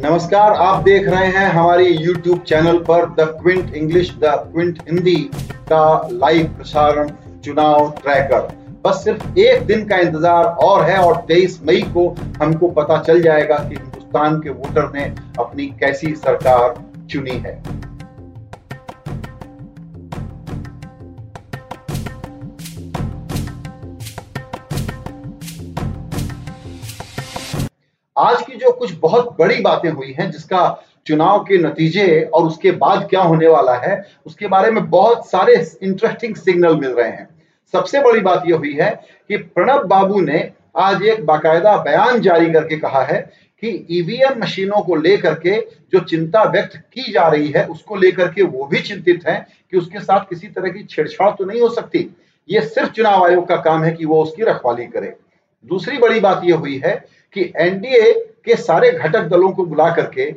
नमस्कार, आप देख रहे हैं हमारी YouTube चैनल पर the Quint English the Quint Hindi का लाइव प्रसारण, चुनाव ट्रैकर बस सिर्फ़ एक दिन का इंतज़ार और है और 23 मई को हमको पता चल जाएगा कि हिंदुस्तान के वोटर ने अपनी कैसी सरकार चुनी है। कुछ बहुत बड़ी बातें हुई हैं जिसका चुनाव के नतीजे और उसके बाद क्या होने वाला है, उसके बारे में बहुत सारे इंटरेस्टिंग सिग्नल मिल रहे हैं। सबसे बड़ी बात यह हुई है कि प्रणब बाबू ने आज एक बाकायदा बयान जारी करके कहा है कि ईवीएम मशीनों को लेकर के जो चिंता व्यक्त की जा रही है, उसको लेकर के वो भी चिंतित हैं कि उसके साथ किसी तरह की छेड़छाड़ तो नहीं हो सकती। ये सिर्फ़ चुनाव आयोग का काम है कि वो उसकी रखवाली करे। दूसरी बड़ी बात यह हुई है कि एनडीए के सारे घटक दलों को बुला करके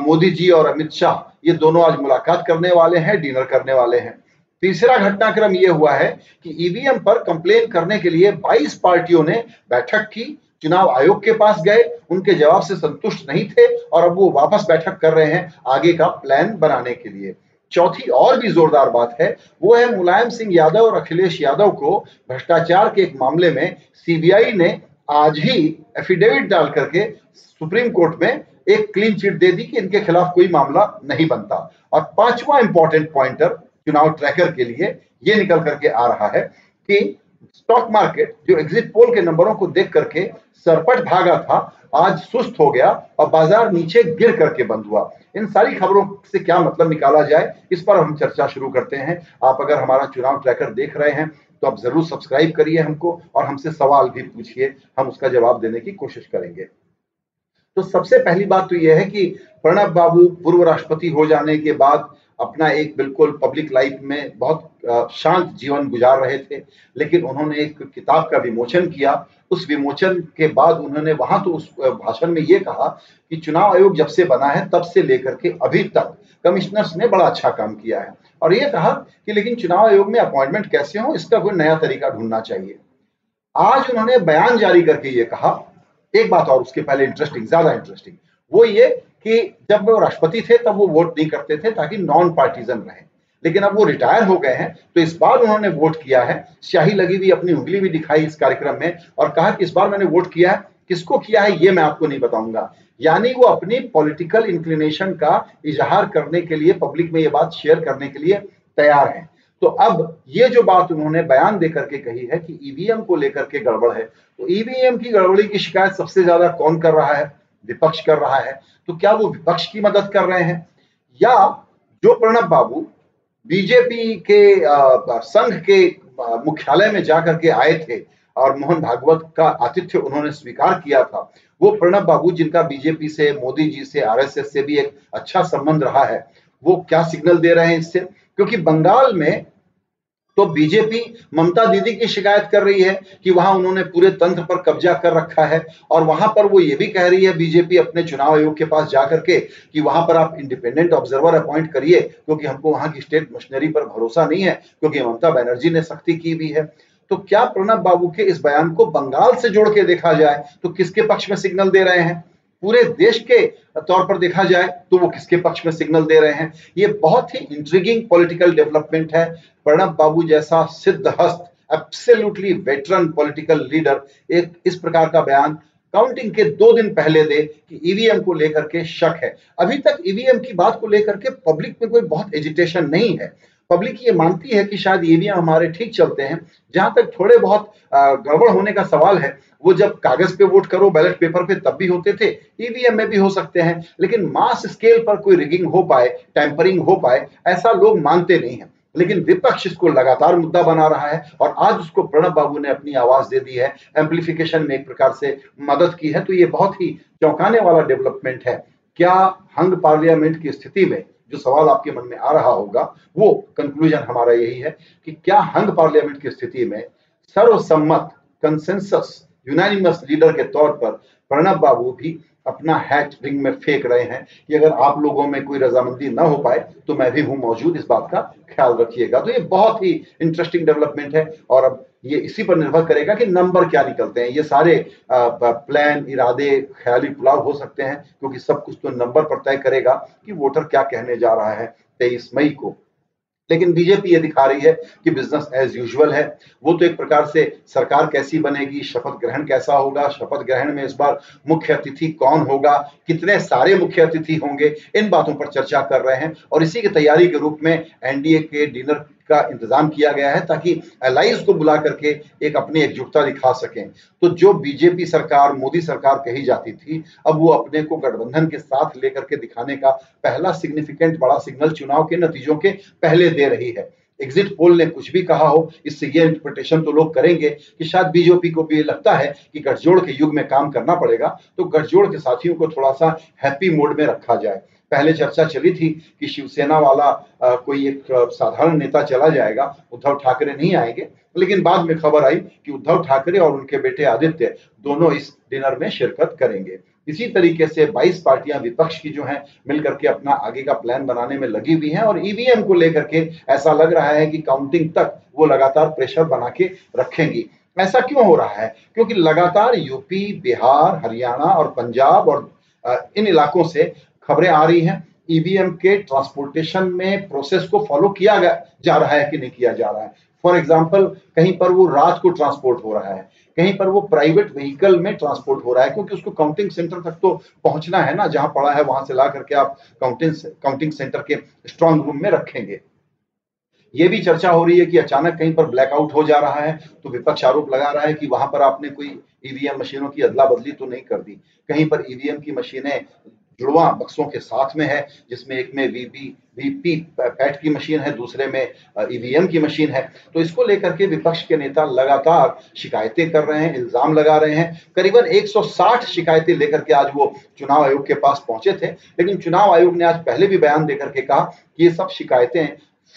मोदी जी और अमित शाह, ये दोनों आज मुलाकात करने वाले हैं, डिनर करने वाले हैं। तीसरा घटनाक्रम यह हुआ है कि ईवीएम पर कंप्लेन करने के लिए 22 पार्टियों ने बैठक की। चुनाव आयोग के पास गए, उनके जवाब से संतुष्ट नहीं थे और अब वो वापस बैठक कर रहे हैं आगे का प्लान बनाने के लिए। चौथी और भी जोरदार बात है, वो है मुलायम सिंह यादव और अखिलेश यादव को भ्रष्टाचार के एक मामले में सीबीआई ने आज ही एफिडेविट डाल करके सुप्रीम कोर्ट में एक क्लीन चिट दे दी कि इनके खिलाफ कोई मामला नहीं बनता। और पांचवा इंपॉर्टेंट पॉइंटर चुनाव ट्रैकर के लिए ये निकल करके आ रहा है कि स्टॉक मार्केट जो एग्जिट पोल के नंबरों को देख करके सरपट भागा था, आज सुस्त हो गया और बाज़ार नीचे गिर करके बंद हुआ। इन सारी खबरों से क्या मतलब निकाला जाए, इस पर हम चर्चा शुरू करते हैं। आप अगर हमारा चुनाव ट्रैकर देख रहे हैं तो आप ज़रूर सब्सक्राइब करिए हमको और हमसे सवाल भी पूछिए। हम उसका जवाब देने की कोशिश करेंगे। तो सबसे पहली बात तो यह है कि प्रणब बाबू पूर्व राष्ट्रपति हो जाने के बाद अपना एक बिल्कुल पब्लिक लाइफ में बहुत शांत जीवन गुजार रहे थे, लेकिन उन्होंने एक किताब का विमोचन किया। उस विमोचन के बाद उन्होंने वहाँ तो उस भाषण में ये कहा कि चुनाव आयोग जब से बना है, तब से लेकर के अभी तक कमिश्नर्स ने बड़ा अच्छा काम किया है। और ये कहा कि लेकिन चुनाव आयोग में अपॉइंटमेंट कैसे हो, इसका कोई नया तरीका ढूंढना चाहिए। आज उन्होंने बयान जारी करके ये कहा, एक बात और, उसके पहले इंटरेस्टिंग ज़्यादा इंटरेस्टिंग वो ये कि जब वो राष्ट्रपति थे, तब वो वोट नहीं करते थे ताकि नॉन पार्टीजन रहे। लेकिन अब वो रिटायर हो गए हैं तो इस बार उन्होंने वोट किया है। स्याही लगी हुई अपनी उंगली भी दिखाई इस कार्यक्रम में और कहा कि इस बार मैंने वोट किया है। किसको किया है, ये मैं आपको नहीं बताऊँगा। यानी वो अपनी पॉलिटिकल इंक्लिनेशन का इजहार करने के लिए पब्लिक में ये बात शेयर करने के लिए तैयार हैं। तो अब ये जो बात उन्होंने बयान देकर के कही है कि ईवीएम को लेकर के गड़बड़ है तो ईवीएम की गड़बड़ी की शिकायत सबसे ज़्यादा कौन कर रहा है? विपक्ष कर रहा है। तो क्या वो विपक्ष की मदद कर रहे हैं? या जो प्रणब बाबू बीजेपी के संघ के मुख्यालय में जाकर के आए थे और मोहन भागवत का आतिथ्य उन्होंने स्वीकार किया था। वो प्रणब बाबू, जिनका बीजेपी से, मोदी जी से, आरएसएस से भी एक अच्छा संबंध रहा है, वो क्या सिग्नल दे रहे हैं इससे? क्योंकि बंगाल में तो बीजेपी ममता दीदी की शिकायत कर रही है कि वहाँ उन्होंने पूरे तंत्र पर कब्जा कर रखा है और वहाँ पर वो ये भी कह रही है, बीजेपी अपने चुनाव आयोग के पास जाकर के कि वहाँ पर आप इंडिपेंडेंट ऑब्जर्वर अपॉइंट करिए, क्योंकि हमको वहाँ की स्टेट मशीनरी पर भरोसा नहीं है, क्योंकि ममता बनर्जी ने सख्ती की भी है। तो क्या प्रणब बाबू के इस बयान को बंगाल से जोड़ के देखा जाए तो किसके पक्ष में सिग्नल दे रहे हैं? पूरे देश के तौर पर देखा जाए तो वो किसके पक्ष में सिग्नल दे रहे हैं? ये बहुत ही इंट्रिगिंग पॉलिटिकल डेवलपमेंट है। प्रणब बाबू जैसा सिद्ध हस्त एब्सोल्युटली वेटरन पॉलिटिकल लीडर एक इस प्रकार का बयान काउंटिंग के दो दिन पहले दे कि ईवीएम को लेकर के शक है। अभी तक ईवीएम की बात को लेकर के पब्लिक में कोई बहुत एजिटेशन नहीं है। पब्लिक ये मानती है कि शायद ईवीएम हमारे ठीक चलते हैं। जहाँ तक थोड़े बहुत गड़बड़ होने का सवाल है, वो जब कागज़ पे वोट करो, बैलेट पेपर पे, तब भी होते थे, ईवीएम में भी हो सकते हैं, लेकिन मास स्केल पर कोई रिगिंग हो पाए टेम्परिंग हो पाए, ऐसा लोग मानते नहीं है। लेकिन विपक्ष इसको लगातार मुद्दा बना रहा है और आज उसको प्रणब बाबू ने अपनी आवाज़ दे दी है, एम्पलीफिकेशन में एक प्रकार से मदद की है तो ये बहुत ही चौंकाने वाला डेवलपमेंट है। क्या हंग पार्लियामेंट की स्थिति में जो सवाल आपके मन में आ रहा होगा, वो कंक्लूजन हमारा यही है कि क्या हंग पार्लियामेंट की स्थिति में सर्वसम्मत कंसेंसस यूनानिमस लीडर के तौर पर प्रणब बाबू भी अपना हैट रिंग में फेंक रहे हैं कि अगर आप लोगों में कोई रजामंदी ना हो पाए तो मैं भी हूँ मौजूद इस बात का ख्याल रखिएगा। तो ये बहुत ही इंटरेस्टिंग डेवलपमेंट है और अब ये इसी पर निर्भर करेगा कि नंबर क्या निकलते हैं। ये सारे प्लान इरादे, ख्याली पुलाव हो सकते हैं, क्योंकि सब कुछ तो नंबर पर तय करेगा कि वोटर क्या कहने जा रहा है तेईस मई को। लेकिन बीजेपी ये दिखा रही है कि बिज़नेस एज यूजुअल है। वो तो एक प्रकार से सरकार कैसी बनेगी, शपथ ग्रहण कैसा होगा, शपथ ग्रहण में इस बार मुख्य अतिथि कौन होगा, कितने सारे मुख्य अतिथि होंगे, इन बातों पर चर्चा कर रहे हैं। और इसी की तैयारी के रूप में एनडीए के डिनर का इंतज़ाम किया गया है ताकि एलाइज को बुला करके एक अपनी एकजुटता दिखा सकें। तो जो बीजेपी सरकार, मोदी सरकार कही जाती थी, अब वो अपने को गठबंधन के साथ लेकर के दिखाने का पहला सिग्निफिकेंट बड़ा सिग्नल चुनाव के नतीजों के पहले दे रही है। एग्जिट पोल ने कुछ भी कहा हो, इससे ये इंटरप्रिटेशन तो लोग करेंगे कि शायद बीजेपी को भी लगता है कि गठजोड़ के युग में काम करना पड़ेगा तो गठजोड़ के साथियों को थोड़ा सा हैप्पी मोड में रखा जाए। पहले चर्चा चली थी कि शिवसेना वाला आ, कोई एक साधारण नेता चला जाएगा उद्धव ठाकरे नहीं आएँगे। लेकिन बाद में खबर आई कि उद्धव ठाकरे और उनके बेटे आदित्य दोनों इस डिनर में शिरकत करेंगे। इसी तरीके से 22 पार्टियाँ विपक्ष की जो हैं मिलकर के अपना आगे का प्लान बनाने में लगी हुई हैं और ईवीएम को लेकर के ऐसा लग रहा है कि काउंटिंग तक वो लगातार प्रेशर बना के रखेंगी। ऐसा क्यों हो रहा है? क्योंकि लगातार यूपी बिहार हरियाणा और पंजाब और इन इलाकों से खबरें आ रही हैं ईवीएम के ट्रांसपोर्टेशन में प्रोसेस को फॉलो किया जा रहा है कि नहीं किया जा रहा है? फॉर एग्ज़ाम्पल कहीं पर वो रात को ट्रांसपोर्ट हो रहा है, कहीं पर वो प्राइवेट व्हीकल में ट्रांसपोर्ट हो रहा है, क्योंकि उसको काउंटिंग सेंटर तक तो पहुँचना है ना, जहाँ पड़ा है वहाँ से ला करके आप काउंटिंग काउंटिंग सेंटर के स्ट्रांग रूम में रखेंगे। ये भी चर्चा हो रही है कि अचानक कहीं पर ब्लैकआउट हो जा रहा है तो विपक्ष आरोप लगा रहा है कि वहाँ पर आपने कोई ईवीएम मशीनों की अदला बदली तो नहीं कर दी। कहीं पर ईवीएम की मशीनें जुड़वा बक्सों के साथ में है, जिसमें एक में वीपी वीपी पैट की मशीन है, दूसरे में ईवीएम की मशीन है। तो इसको लेकर के विपक्ष के नेता लगातार शिकायतें कर रहे हैं, इल्ज़ाम लगा रहे हैं। करीबन 160 शिकायतें लेकर के आज वो चुनाव आयोग के पास पहुँचे थे। लेकिन चुनाव आयोग ने आज पहले भी बयान देकर के कहा कि ये सब शिकायतें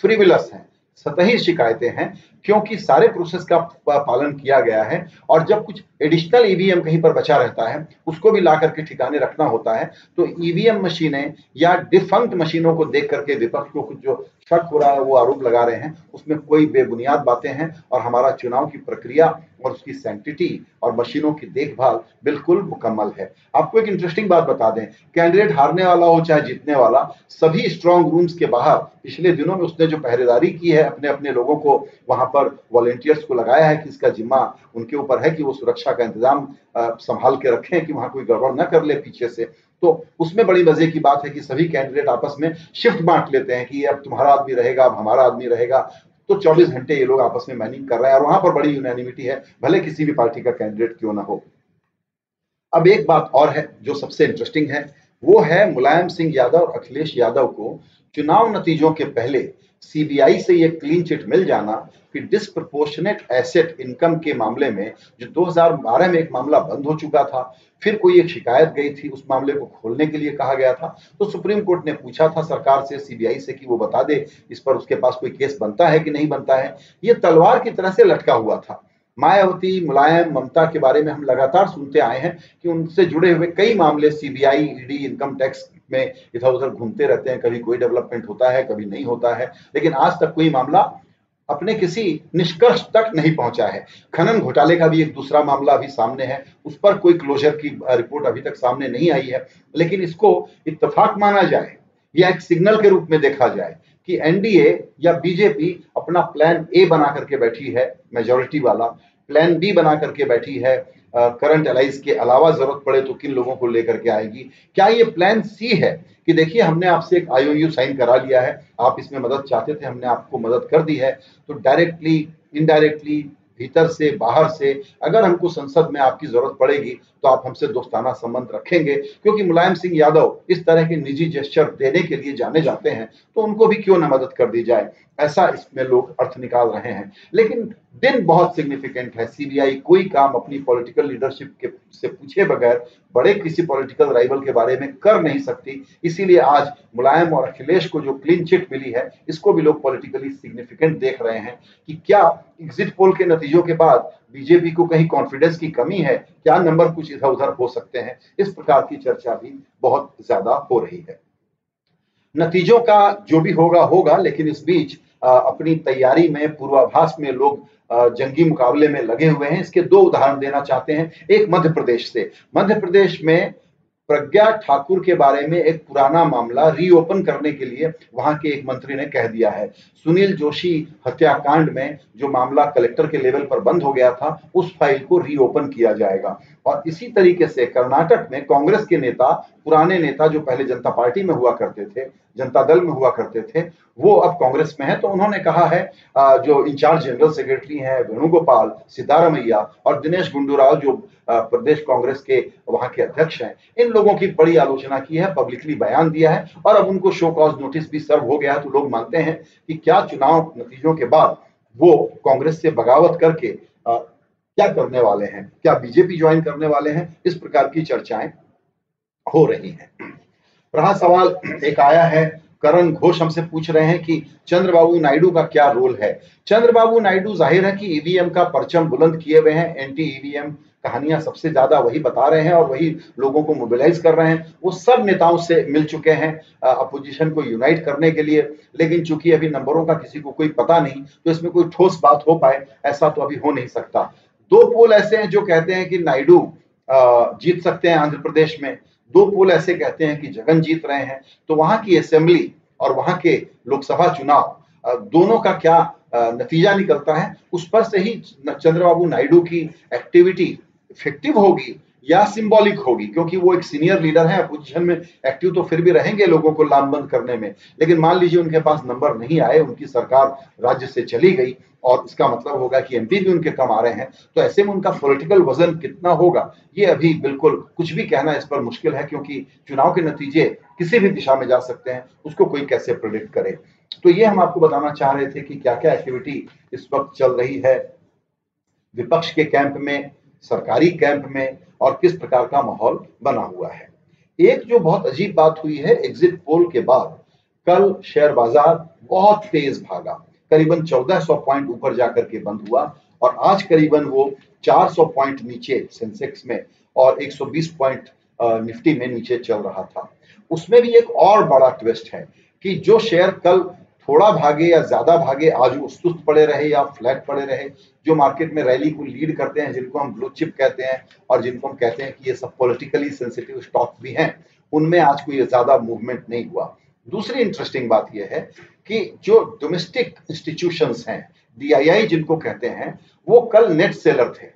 फ्रीविलस हैं। सतही शिकायतें हैं, क्योंकि सारे प्रोसेस का पालन किया गया है और जब कुछ एडिशनल ईवीएम कहीं पर बचा रहता है, उसको भी ला करके ठिकाने रखना होता है तो ईवीएम मशीनें या डिफंक्ट मशीनों को देख करके विपक्ष को कुछ जो रहा है वो आरोप लगा रहे हैं, उसमें कोई बेबुनियाद बातें हैं और हमारा चुनाव की प्रक्रिया और उसकी सेंटिटी और मशीनों की देखभाल बिल्कुल मुकम्मल है। आपको एक इंटरेस्टिंग बात बता दें कैंडिडेट हारने वाला हो चाहे जीतने वाला, सभी स्ट्रॉन्ग रूम्स के बाहर पिछले दिनों में उसने जो पहरेदारी की है अपने अपने लोगों को वहाँ पर वॉलेंटियर्स को लगाया है कि इसका जिम्मा उनके ऊपर है कि वो सुरक्षा का इंतज़ाम संभाल के रखें, कि वहाँ कोई गड़बड़ न कर ले पीछे से। तो उसमें बड़ी मज़े की बात है कि सभी कैंडिडेट आपस में शिफ्ट बांट लेते हैं कि अब तुम्हारा आदमी रहेगा, अब हमारा आदमी रहेगा। तो 24 घंटे ये लोग आपस में मैनिंग कर रहे हैं और वहाँ पर बड़ी यूनानिमिटी है, भले किसी भी पार्टी का कैंडिडेट क्यों ना हो। अब एक बात और है जो सबसे इंटरेस्टिंग है, वो है मुलायम सिंह यादव और अखिलेश यादव को चुनाव नतीजों के पहले सीबीआई से ये क्लीन चिट मिल जाना कि डिस्प्रपोर्शनेट एसेट इनकम के मामले में जो 2012 में एक मामला बंद हो चुका था, फिर कोई एक शिकायत गई थी उस मामले को खोलने के लिए कहा गया था तो सुप्रीम कोर्ट ने पूछा था सरकार से सीबीआई से कि वो बता दे इस पर उसके पास कोई केस बनता है कि नहीं बनता है। ये तलवार की तरह से लटका हुआ था। मायावती, मुलायम, ममता के बारे में हम लगातार सुनते आए हैं कि उनसे जुड़े हुए कई मामले सीबीआई ईडी इनकम टैक्स में इधर उधर घूमते रहते हैं। कभी कोई डेवलपमेंट होता है, कभी नहीं होता है। लेकिन आज तक कोई मामला अपने किसी निष्कर्ष तक नहीं पहुँचा है। खनन घोटाले का भी एक दूसरा मामला अभी सामने है। उस पर कोई क्लोजर की रिपोर्ट अभी तक सामने नहीं आई है। लेकिन इसको इत्तेफाक माना जाए या एक सिग्नल के रूप में देखा जाए कि एनडीए या बीजेपी अपना प्लान ए बना करके बैठी है मेजोरिटी वाला। प्लान बी बना करके बैठी है करंट एलाइज के अलावा ज़रूरत पड़े तो किन लोगों को लेकर के आएगी? क्या ये प्लान सी है कि देखिए, हमने आपसे एक आईओयू साइन करा लिया है, आप इसमें मदद चाहते थे, हमने आपको मदद कर दी है तो डायरेक्टली इनडायरेक्टली भीतर से, बाहर से, अगर हमको संसद में आपकी ज़रूरत पड़ेगी तो आप हमसे दोस्ताना संबंध रखेंगे। क्योंकि मुलायम सिंह यादव इस तरह के निजी जेस्चर देने के लिए जाने जाते हैं तो उनको भी क्यों ना मदद कर दी जाए? ऐसा इसमें लोग अर्थ निकाल रहे हैं। लेकिन दिन बहुत सिग्निफिकेंट है। सीबीआई कोई काम अपनी पॉलिटिकल लीडरशिप के, से पूछे बगैर बड़े किसी पॉलिटिकल राइवल के बारे में कर नहीं सकती। इसीलिए आज मुलायम और अखिलेश को जो क्लीन चिट मिली है, इसको भी लोग पॉलिटिकली सिग्निफिकेंट देख रहे हैं कि क्या एग्जिट पोल के नतीजों के बाद बीजेपी को कहीं कॉन्फिडेंस की कमी है? क्या नंबर कुछ इधर उधर हो सकते हैं? इस प्रकार की चर्चा भी बहुत ज़्यादा हो रही है। नतीजों का जो भी होगा होगा, लेकिन इस बीच अपनी तैयारी में, पूर्वाभास में लोग जंगी मुकाबले में लगे हुए हैं। इसके दो उदाहरण देना चाहते हैं। एक मध्य प्रदेश से। मध्य प्रदेश में प्रज्ञा ठाकुर के बारे में एक पुराना मामला रीओपन करने के लिए वहाँ के एक मंत्री ने कह दिया है। सुनील जोशी हत्याकांड में जो मामला कलेक्टर के लेवल पर बंद हो गया था, उस फ़ाइल को रीओपन किया जाएगा। और इसी तरीके से कर्नाटक में कांग्रेस के नेता, पुराने नेता जो पहले जनता पार्टी में हुआ करते थे जनता दल में हुआ करते थे, वो अब कांग्रेस में है तो उन्होंने कहा है जो इंचार्ज जनरल सेक्रेटरी हैं, वेणुगोपाल सिद्धारमैया और दिनेश गुंडूराव, जो प्रदेश कांग्रेस के वहाँ के अध्यक्ष हैं, इन लोगों की बड़ी आलोचना की है पब्लिकली बयान दिया है, और अब उनको शो कॉज नोटिस भी सर्व हो गया है तो लोग मानते हैं कि क्या चुनाव नतीजों के बाद वो कांग्रेस से बगावत करके क्या करने वाले हैं, क्या बीजेपी ज्वाइन करने वाले हैं, इस प्रकार की चर्चाएँ हो रही हैं। रहा सवाल एक आया है। करण घोष हमसे पूछ रहे हैं कि चंद्रबाबू नायडू का क्या रोल है? चंद्रबाबू नायडू ज़ाहिर है कि ईवीएम का परचम बुलंद किए हुए हैं। एंटी ईवीएम कहानियाँ सबसे ज़्यादा वही बता रहे हैं और वही लोगों को मोबिलाइज कर रहे हैं। वो सब नेताओं से मिल चुके हैं अपोजिशन को यूनाइट करने के लिए। लेकिन चूँकि अभी नंबरों का किसी को कोई पता नहीं तो इसमें कोई ठोस बात हो पाए, ऐसा तो अभी हो नहीं सकता। दो पोल ऐसे हैं जो कहते हैं कि नायडू जीत सकते हैं आंध्र प्रदेश में। दो पोल ऐसे कहते हैं कि जगन जीत रहे हैं तो वहाँ की असेंबली और वहाँ के लोकसभा चुनाव दोनों का क्या नतीजा निकलता है? उस पर से ही चंद्रबाबू नायडू की एक्टिविटी इफ़ेक्टिव होगी या सिंबॉलिक होगी, क्योंकि वो एक सीनियर लीडर है अपोजिशन में एक्टिव तो फिर भी रहेंगे लोगों को लामबंद करने में। लेकिन मान लीजिए उनके पास नंबर नहीं आए, उनकी सरकार राज्य से चली गई, और इसका मतलब होगा कि एमपी भी उनके कम आ रहे हैं तो ऐसे में उनका पॉलिटिकल वज़न कितना होगा? ये अभी बिल्कुल कुछ भी कहना इस पर मुश्किल है, क्योंकि चुनाव के नतीजे किसी भी दिशा में जा सकते हैं, उसको कोई कैसे प्रोडिक्ट करे? तो ये हम आपको बताना चाह रहे थे कि क्या क्या एक्टिविटी इस वक्त चल रही है। विपक्ष के कैंप में सरकारी कैंप में और किस प्रकार का माहौल बना हुआ है। एक जो बहुत अजीब बात हुई है एग्जिट पोल के बाद कल शेयर बाज़ार बहुत तेज भागा। करीबन 1400 पॉइंट ऊपर जाकर के बंद हुआ और आज करीबन वो 400 पॉइंट नीचे सेंसेक्स में और 120 पॉइंट निफ्टी में नीचे चल रहा था। उसमें भी एक और बड़ा ट्विस्ट है कि जो शेयर कल थोड़ा भागे या ज़्यादा भागे, आज वो सुस्त पड़े रहे या फ्लैट पड़े रहे, जो मार्केट में रैली को लीड करते हैं, जिनको हम ब्लू चिप कहते हैं और जिनको हम कहते हैं कि ये सब पॉलिटिकली सेंसिटिव स्टॉक भी हैं, उनमें आज कोई ज़्यादा मूवमेंट नहीं हुआ। दूसरी इंटरेस्टिंग बात यह है कि जो डोमेस्टिक इंस्टीट्यूशंस हैं डीआईआई जिनको कहते हैं, वो कल नेट सेलर थे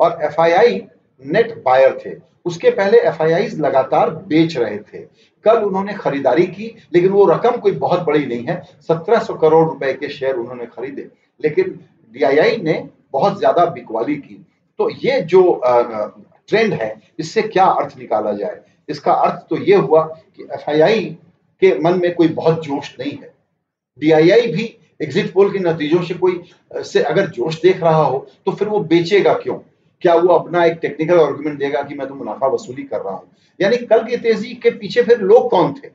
और एफआईआई नेट बायर थे। उसके पहले एफआईआई लगातार बेच रहे थे। कल उन्होंने खरीदारी की, लेकिन वो रकम कोई बहुत बड़ी नहीं है। 1700 करोड़ रुपए के शेयर उन्होंने खरीदे। लेकिन डीआईआई ने बहुत ज़्यादा बिकवाली की। तो ये जो ट्रेंड है, इससे क्या अर्थ निकाला जाए? इसका अर्थ तो ये हुआ कि एफआईआई के मन में कोई बहुत जोश नहीं है। डीआईआई भी एग्जिट पोल के नतीजों से कोई से अगर जोश देख रहा हो तो फिर वो बेचेगा क्यों? क्या वो अपना एक टेक्निकल आर्गुमेंट देगा कि मैं तो मुनाफा वसूली कर रहा हूँ? यानी कल की तेज़ी के पीछे फिर लोग कौन थे?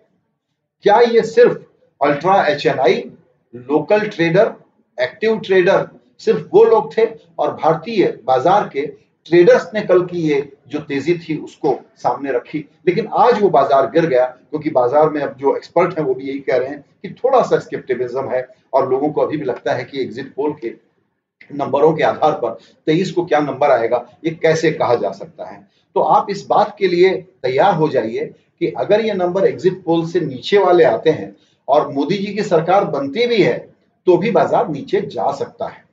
क्या ये सिर्फ़ ultra HNI local trader active trader सिर्फ़ वो लोग थे? और भारतीय बाज़ार के ट्रेडर्स ने कल की ये जो तेज़ी थी उसको सामने रखी। लेकिन आज वो बाज़ार गिर गया, क्योंकि बाज़ार में अब जो एक्सपर्ट हैं वो भी यही कह रहे हैं कि थोड़ा सा स्केप्टिविज्म है और लोगों को अभी भी लगता है कि एग्जिट पोल के नंबरों के आधार पर तेईस को क्या नंबर आएगा, ये कैसे कहा जा सकता है? तो आप इस बात के लिए तैयार हो जाइए कि अगर ये नंबर एग्जिट पोल से नीचे वाले आते हैं और मोदी जी की सरकार बनती भी है तो भी बाज़ार नीचे जा सकता है।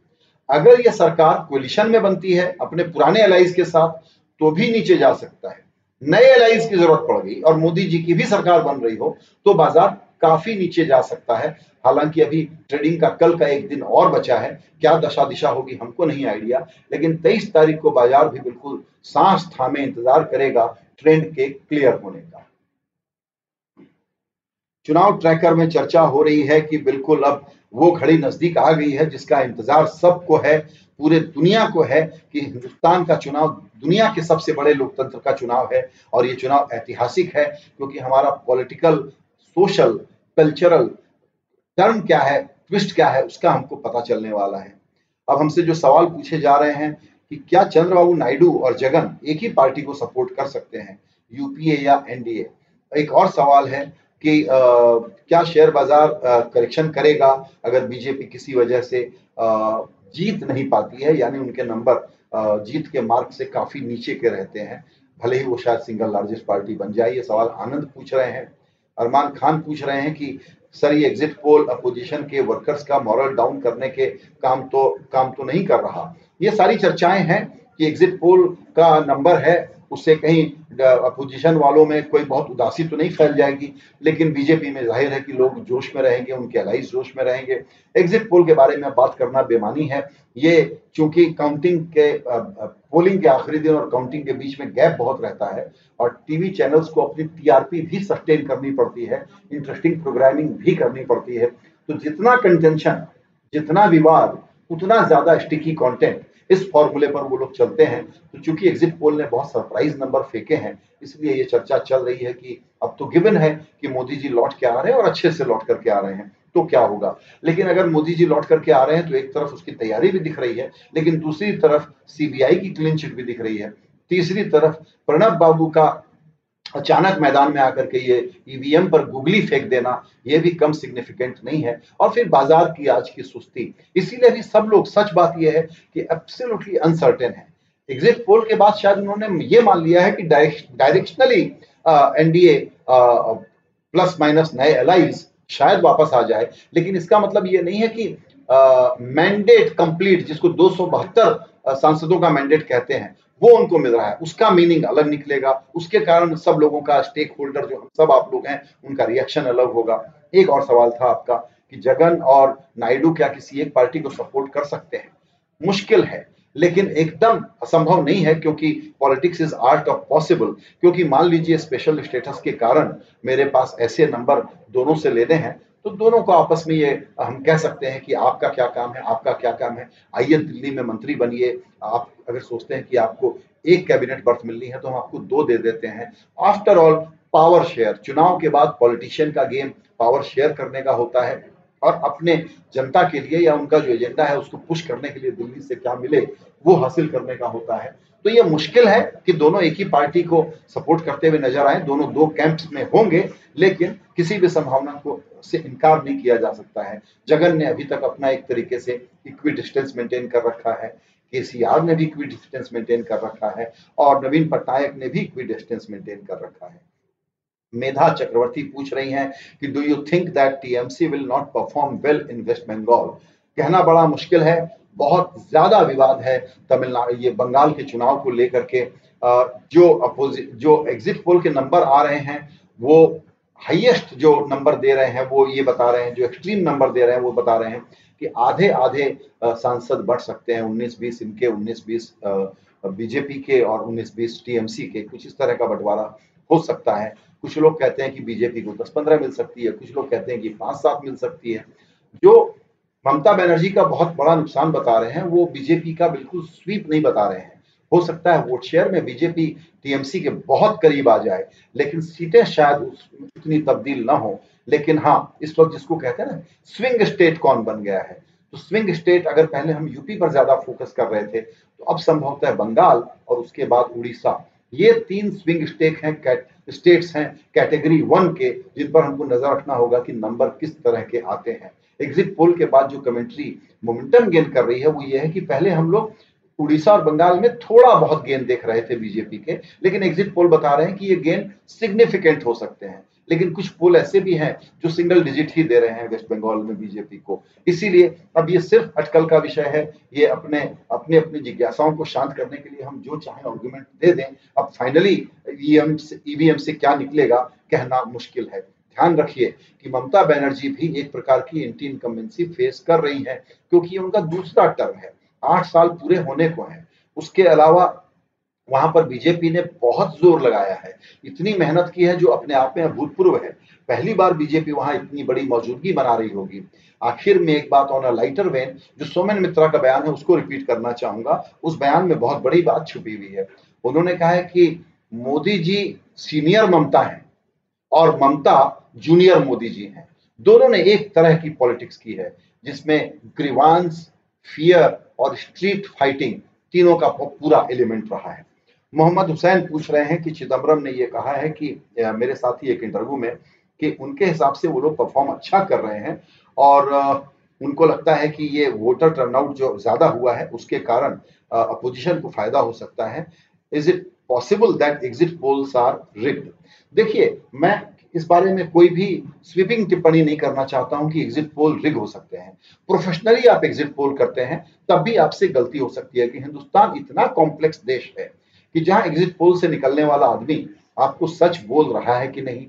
अगर ये सरकार कोलिशन में बनती है, अपने पुराने एलाइज के साथ तो भी नीचे जा सकता है। नए एलाइज की ज़रूरत पड़ गई और मोदी जी की भी सरकार बन रही हो तो बाज़ार काफ़ी नीचे जा सकता है। हालाँकि अभी ट्रेडिंग का कल का एक दिन और बचा है, क्या दशा दिशा होगी हमको नहीं आइडिया, लेकिन तेईस तारीख को बाज़ार भी बिल्कुल सांस थामे इंतज़ार करेगा ट्रेंड के क्लियर होने का। चुनाव ट्रैकर में चर्चा हो रही है कि बिल्कुल अब वो घड़ी नज़दीक आ गई है जिसका इंतज़ार सबको है, पूरे दुनिया को है कि हिंदुस्तान का चुनाव दुनिया के सबसे बड़े लोकतंत्र का चुनाव है और ये चुनाव ऐतिहासिक है, क्योंकि हमारा पॉलिटिकल सोशल कल्चरल टर्म क्या है ट्विस्ट क्या है उसका हमको पता चलने वाला है। अब हमसे जो सवाल पूछे जा रहे हैं कि क्या चंद्रबाबू नायडू और जगन एक ही पार्टी को सपोर्ट कर सकते हैं यूपीए या एनडीए? एक और सवाल है कि आ, क्या शेयर बाज़ार करेक्शन करेगा अगर बीजेपी किसी वजह से आ, जीत नहीं पाती है? यानी उनके नंबर जीत के मार्क से काफ़ी नीचे के रहते हैं। भले ही वो शायद सिंगल लार्जेस्ट पार्टी बन जाए ये सवाल आनंद पूछ रहे हैं। अरमान खान पूछ रहे हैं कि सर, ये एग्जिट पोल अपोजिशन के वर्कर्स का मॉरल डाउन करने के काम तो काम तो नहीं कर रहा। ये सारी चर्चाएँ हैं कि एग्जिट पोल का नंबर है उससे कहीं अपोजिशन वालों में कोई बहुत उदासी तो नहीं फैल जाएगी, लेकिन बीजेपी में ज़ाहिर है कि लोग जोश में रहेंगे, उनके अलाइज जोश में रहेंगे। एग्जिट पोल के बारे में बात करना बेमानी है। ये चूँकि काउंटिंग के पोलिंग के आखिरी दिन और काउंटिंग के बीच में गैप बहुत रहता है, और टीवी चैनल्स को अपनी टीआरपी भी सस्टेन करनी पड़ती है इंटरेस्टिंग प्रोग्रामिंग भी करनी पड़ती है। तो जितना कंटेंशन जितना विवाद, उतना ज़्यादा स्टिकी कंटेंट इस फॉर्मूले पर वो लोग चलते हैं। तो चूँकि एग्जिट पोल ने बहुत सरप्राइज़ नंबर फेंके हैं, इसलिए ये चर्चा चल रही है कि अब तो गिवन है कि मोदी जी लौट के आ रहे हैं और अच्छे से लौट करके आ रहे हैं तो क्या होगा? लेकिन अगर मोदी जी लौट करके आ रहे हैं तो एक तरफ़ उसकी तैयारी भी दिख रही है, लेकिन दूसरी तरफ़ सीबीआई की क्लीन चिट भी दिख रही है। तीसरी तरफ़ प्रणब बाबू का अचानक मैदान में आकर के ये ईवीएम पर गुगली फेंक देना, ये भी कम सिग्निफिकेंट नहीं है। और फिर बाज़ार की आज की सुस्ती। इसीलिए भी सब लोग, सच बात यह है कि एब्सोल्युटली अनसर्टेन है। एग्जिट पोल के बाद शायद उन्होंने ये मान लिया है कि डायरेक्शनली एनडीए प्लस माइनस नए एलाइज शायद वापस आ जाए। लेकिन इसका मतलब ये नहीं है कि मैंडेट कंप्लीट जिसको दो सौ बहत्तर सांसदों का मैंडेट कहते हैं। वो उनको मिल रहा है। उसका मीनिंग अलग निकलेगा। उसके कारण सब लोगों का स्टेक होल्डर जो हम सब आप लोग हैं, उनका रिएक्शन अलग होगा। एक और सवाल था आपका कि जगन और नायडू क्या किसी एक पार्टी को सपोर्ट कर सकते हैं? मुश्किल है, लेकिन एकदम असंभव नहीं है क्योंकि politics is art of possible क्योंकि मान लीजिए स्पेशल स्टेटस के कारण मेरे पास ऐसे नंबर दोनों से लेने हैं तो दोनों को आपस में ये, हम कह सकते हैं कि आपका क्या काम है, आपका क्या काम है? आइए दिल्ली में मंत्री बनिए। आप अगर सोचते हैं कि आपको एक कैबिनेट बर्थ मिलनी है तो हम आपको दो दे देते हैं। आफ्टर ऑल पावर शेयर चुनाव के बाद पॉलिटिशियन का गेम पावर शेयर करने का होता है। और अपने जनता के लिए या उनका जो एजेंडा है उसको पुश करने के लिए दिल्ली से क्या मिले, वो हासिल करने का होता है। तो ये मुश्किल है कि दोनों एक ही पार्टी को सपोर्ट करते हुए नज़र आए, दोनों दो कैंप्स में होंगे, लेकिन किसी भी संभावना को से इनकार नहीं किया जा सकता है। जगन ने अभी तक अपना एक तरीके से इक्वी डिस्टेंस मेंटेन कर रखा है, केसीआर ने भी इक्वी डिस्टेंस मेंटेन कर रखा है, और नवीन पटनायक ने भी इक्वी डिस्टेंस मेंटेन कर रखा है। मेधा चक्रवर्ती पूछ रही हैं कि do you think that TMC will not perform well in West Bengal कहना बड़ा मुश्किल है, बहुत ज़्यादा विवाद है तमिलनाडु, ये बंगाल के चुनाव को लेकर के। जो अपोजिट जो एग्जिट पोल के नंबर आ रहे हैं, वो हाईएस्ट जो नंबर दे रहे हैं, वो ये बता रहे हैं, जो एक्सट्रीम नंबर दे रहे हैं, वो बता रहे हैं कि आधे आधे सांसद बढ़ सकते हैं 19-20 इनके 19-20 बीजेपी के और 19-20 टीएमसी के, कुछ इस तरह का बंटवारा हो सकता है। कुछ लोग कहते हैं कि बीजेपी को 10-15 मिल सकती है, कुछ लोग कहते हैं कि पाँच सात मिल सकती है। जो ममता बनर्जी का बहुत बड़ा नुकसान बता रहे हैं, वो बीजेपी का बिल्कुल स्वीप नहीं बता रहे हैं। हो सकता है वोट शेयर में बीजेपी टीएमसी के बहुत करीब आ जाए, लेकिन सीटें शायद उतनी तब्दील ना हो। लेकिन हाँ इस वक्त जिसको कहते हैं ना, स्विंग स्टेट कौन बन गया है? तो स्विंग स्टेट अगर पहले हम यूपी पर ज़्यादा फोकस कर रहे थे तो अब संभवतः बंगाल और उसके बाद उड़ीसा। ये तीन स्विंग स्टेट हैं स्टेट्स हैं, कैटेगरी वन के, जिन पर हमको नज़र रखना होगा कि नंबर किस तरह के आते हैं। एग्जिट पोल के बाद जो कमेंट्री मोमेंटम गेन कर रही है, वो ये है कि पहले हम लोग उड़ीसा और बंगाल में थोड़ा बहुत गेन देख रहे थे बीजेपी के, लेकिन एग्जिट पोल बता रहे हैं कि ये गेन सिग्निफिकेंट हो सकते हैं। लेकिन कुछ पोल ऐसे भी हैं जो सिंगल डिजिट ही दे रहे हैं वेस्ट बंगाल में बीजेपी को। इसीलिए अब ये सिर्फ़ अटकल का विषय है। ये अपने अपने, अपनी जिज्ञासाओं को शांत करने के लिए हम जो चाहें आर्गुमेंट दे दें। अब फाइनली ईवीएम से ईवीएम से क्या निकलेगा, कहना मुश्किल है। ध्यान रखिए कि ममता बनर्जी भी एक प्रकार की एंटी इनकम्बेंसी फेस कर रही है, क्योंकि ये उनका दूसरा टर्म है। आठ साल पूरे होने को है। उसके अलावा वहाँ पर बीजेपी ने बहुत ज़ोर लगाया है। इतनी मेहनत की है जो अपने आप में अभूतपूर्व है। पहली बार बीजेपी वहाँ इतनी बड़ी मौजूदगी बना रही होगी। आखिर में एक बात ऑन अ लाइटर वेन जो सोमेन मित्रा का बयान है, उसको रिपीट करना चाहूँगा। उस बयान में बहुत बड़ी बात छुपी हुई है। उन्होंने कहा है कि मोदी जी सीनियर ममता है और ममता जूनियर मोदी जी हैं। दोनों ने एक तरह की पॉलिटिक्स की है, जिसमें ग्रीवांस फियर और स्ट्रीट फाइटिंग तीनों का पूरा एलिमेंट रहा है। मोहम्मद हुसैन पूछ रहे हैं कि चिदम्बरम ने ये कहा है कि मेरे साथी एक इंटरव्यू में कि उनके हिसाब से वो लोग परफॉर्म अच्छा कर रहे हैं और उनको लगता है कि ये वोटर टर्नआउट जो ज़्यादा हुआ है उसके कारण अपोजिशन को फ़ायदा हो सकता है। Is it possible that exit polls are rigged देखिए, मैं इस बारे में कोई भी स्वीपिंग टिप्पणी नहीं करना चाहता हूँ कि एग्जिट पोल रिग हो सकते हैं। प्रोफेशनली आप एग्जिट पोल करते हैं, तब भी आपसे गलती हो सकती है कि हिंदुस्तान इतना कॉम्प्लेक्स देश है कि जहाँ एग्जिट पोल से निकलने वाला आदमी आपको सच बोल रहा है कि नहीं?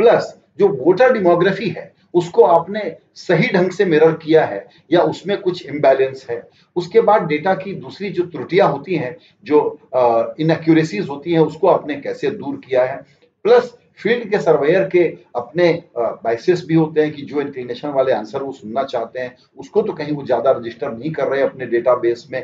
प्लस जो वोटर डिमोग्राफी है, उसको आपने सही ढंग से मिरर किया है या उसमें कुछ इम्बैलेंस है? उसके बाद डेटा की दूसरी जो त्रुटियाँ होती हैं, जो इनक्यूरेसीज होती हैं, उसको आपने कैसे दूर किया है? प्लस फ़ील्ड के सर्वेयर के अपने बाइसेस भी होते हैं कि जो इंक्लिनेशन वाले आंसर वो सुनना चाहते हैं, उसको तो कहीं वो ज़्यादा रजिस्टर नहीं कर रहे अपने डेटाबेस में।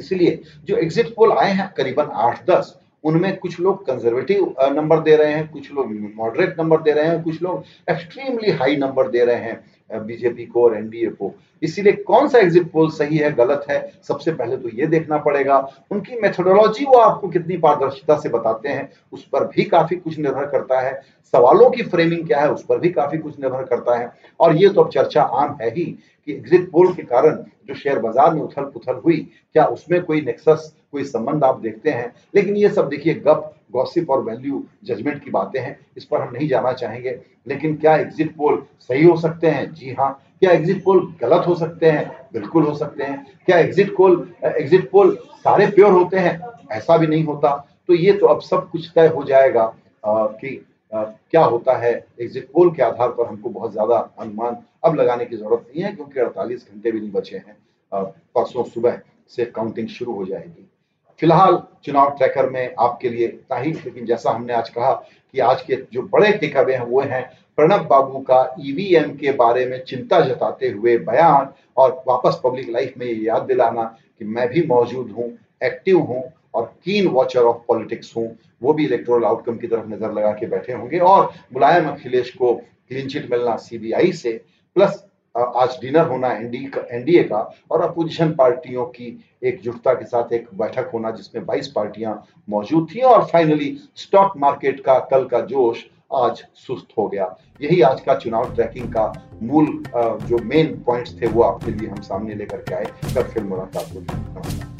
इसलिए जो एग्जिट पोल आए हैं करीबन आठ दस, उनमें कुछ लोग कंजर्वेटिव नंबर दे रहे हैं, कुछ लोग मॉडरेट नंबर दे रहे हैं, कुछ लोग एक्सट्रीमली हाई नंबर दे रहे हैं बीजेपी को और एनडीए को। इसीलिए कौन सा एग्जिट पोल सही है, गलत है, सबसे पहले तो ये देखना पड़ेगा। उनकी मेथोडोलॉजी वो आपको कितनी पारदर्शिता से बताते हैं, उस पर भी काफ़ी कुछ निर्भर करता है। सवालों की फ्रेमिंग क्या है, उस पर भी काफ़ी कुछ निर्भर करता है। और ये तो अब चर्चा आम है ही कि एग्जिट पोल के कारण जो शेयर बाज़ार में उथल पुथल हुई क्या उसमें कोई नेक्सस कोई संबंध आप देखते हैं? लेकिन ये सब देखिए गप गॉसिप और वैल्यू जजमेंट की बातें हैं इस पर हम नहीं जाना चाहेंगे। लेकिन क्या एग्जिट पोल सही हो सकते हैं? जी हाँ। क्या एग्जिट पोल गलत हो सकते हैं? बिल्कुल हो सकते हैं। क्या एग्जिट पोल एग्जिट पोल सारे प्योर होते हैं? ऐसा भी नहीं होता। तो ये तो अब सब कुछ तय हो जाएगा आ, कि क्या होता है? एग्जिट पोल के आधार पर हमको बहुत ज़्यादा अनुमान अब लगाने की ज़रूरत नहीं है, क्योंकि 48 घंटे भी नहीं बचे हैं। परसों सुबह से काउंटिंग शुरू हो जाएगी। फ़िलहाल चुनाव ट्रैकर में आपके लिए इतना ही, लेकिन जैसा हमने आज कहा कि आज के जो बड़े टेकअवे हैं, वो हैं प्रणब बाबू का ईवीएम के बारे में चिंता जताते हुए बयान और वापस पब्लिक लाइफ में ये याद दिलाना कि मैं भी मौजूद हूँ एक्टिव हूँ और कीन वॉचर ऑफ़ पॉलिटिक्स हूँ, वो भी इलेक्टोरल आउटकम की तरफ़ नज़र लगा के बैठे होंगे और मुलायम अखिलेश को क्लीन चिट मिलना सीबीआई से प्लस आज डिनर होना एनडीए का एनडीए का और अपोजिशन पार्टियों की एकजुटता के साथ एक बैठक होना जिसमें 22 पार्टियाँ मौजूद थी और फाइनली स्टॉक मार्केट का, कल का जोश आज सुस्त हो गया। यही आज का चुनाव ट्रैकिंग का मूल जो मेन पॉइंट्स थे वो आपके लिए हम सामने लेकर के आए। कल फिर मुलाकात होगी। नमस्कार।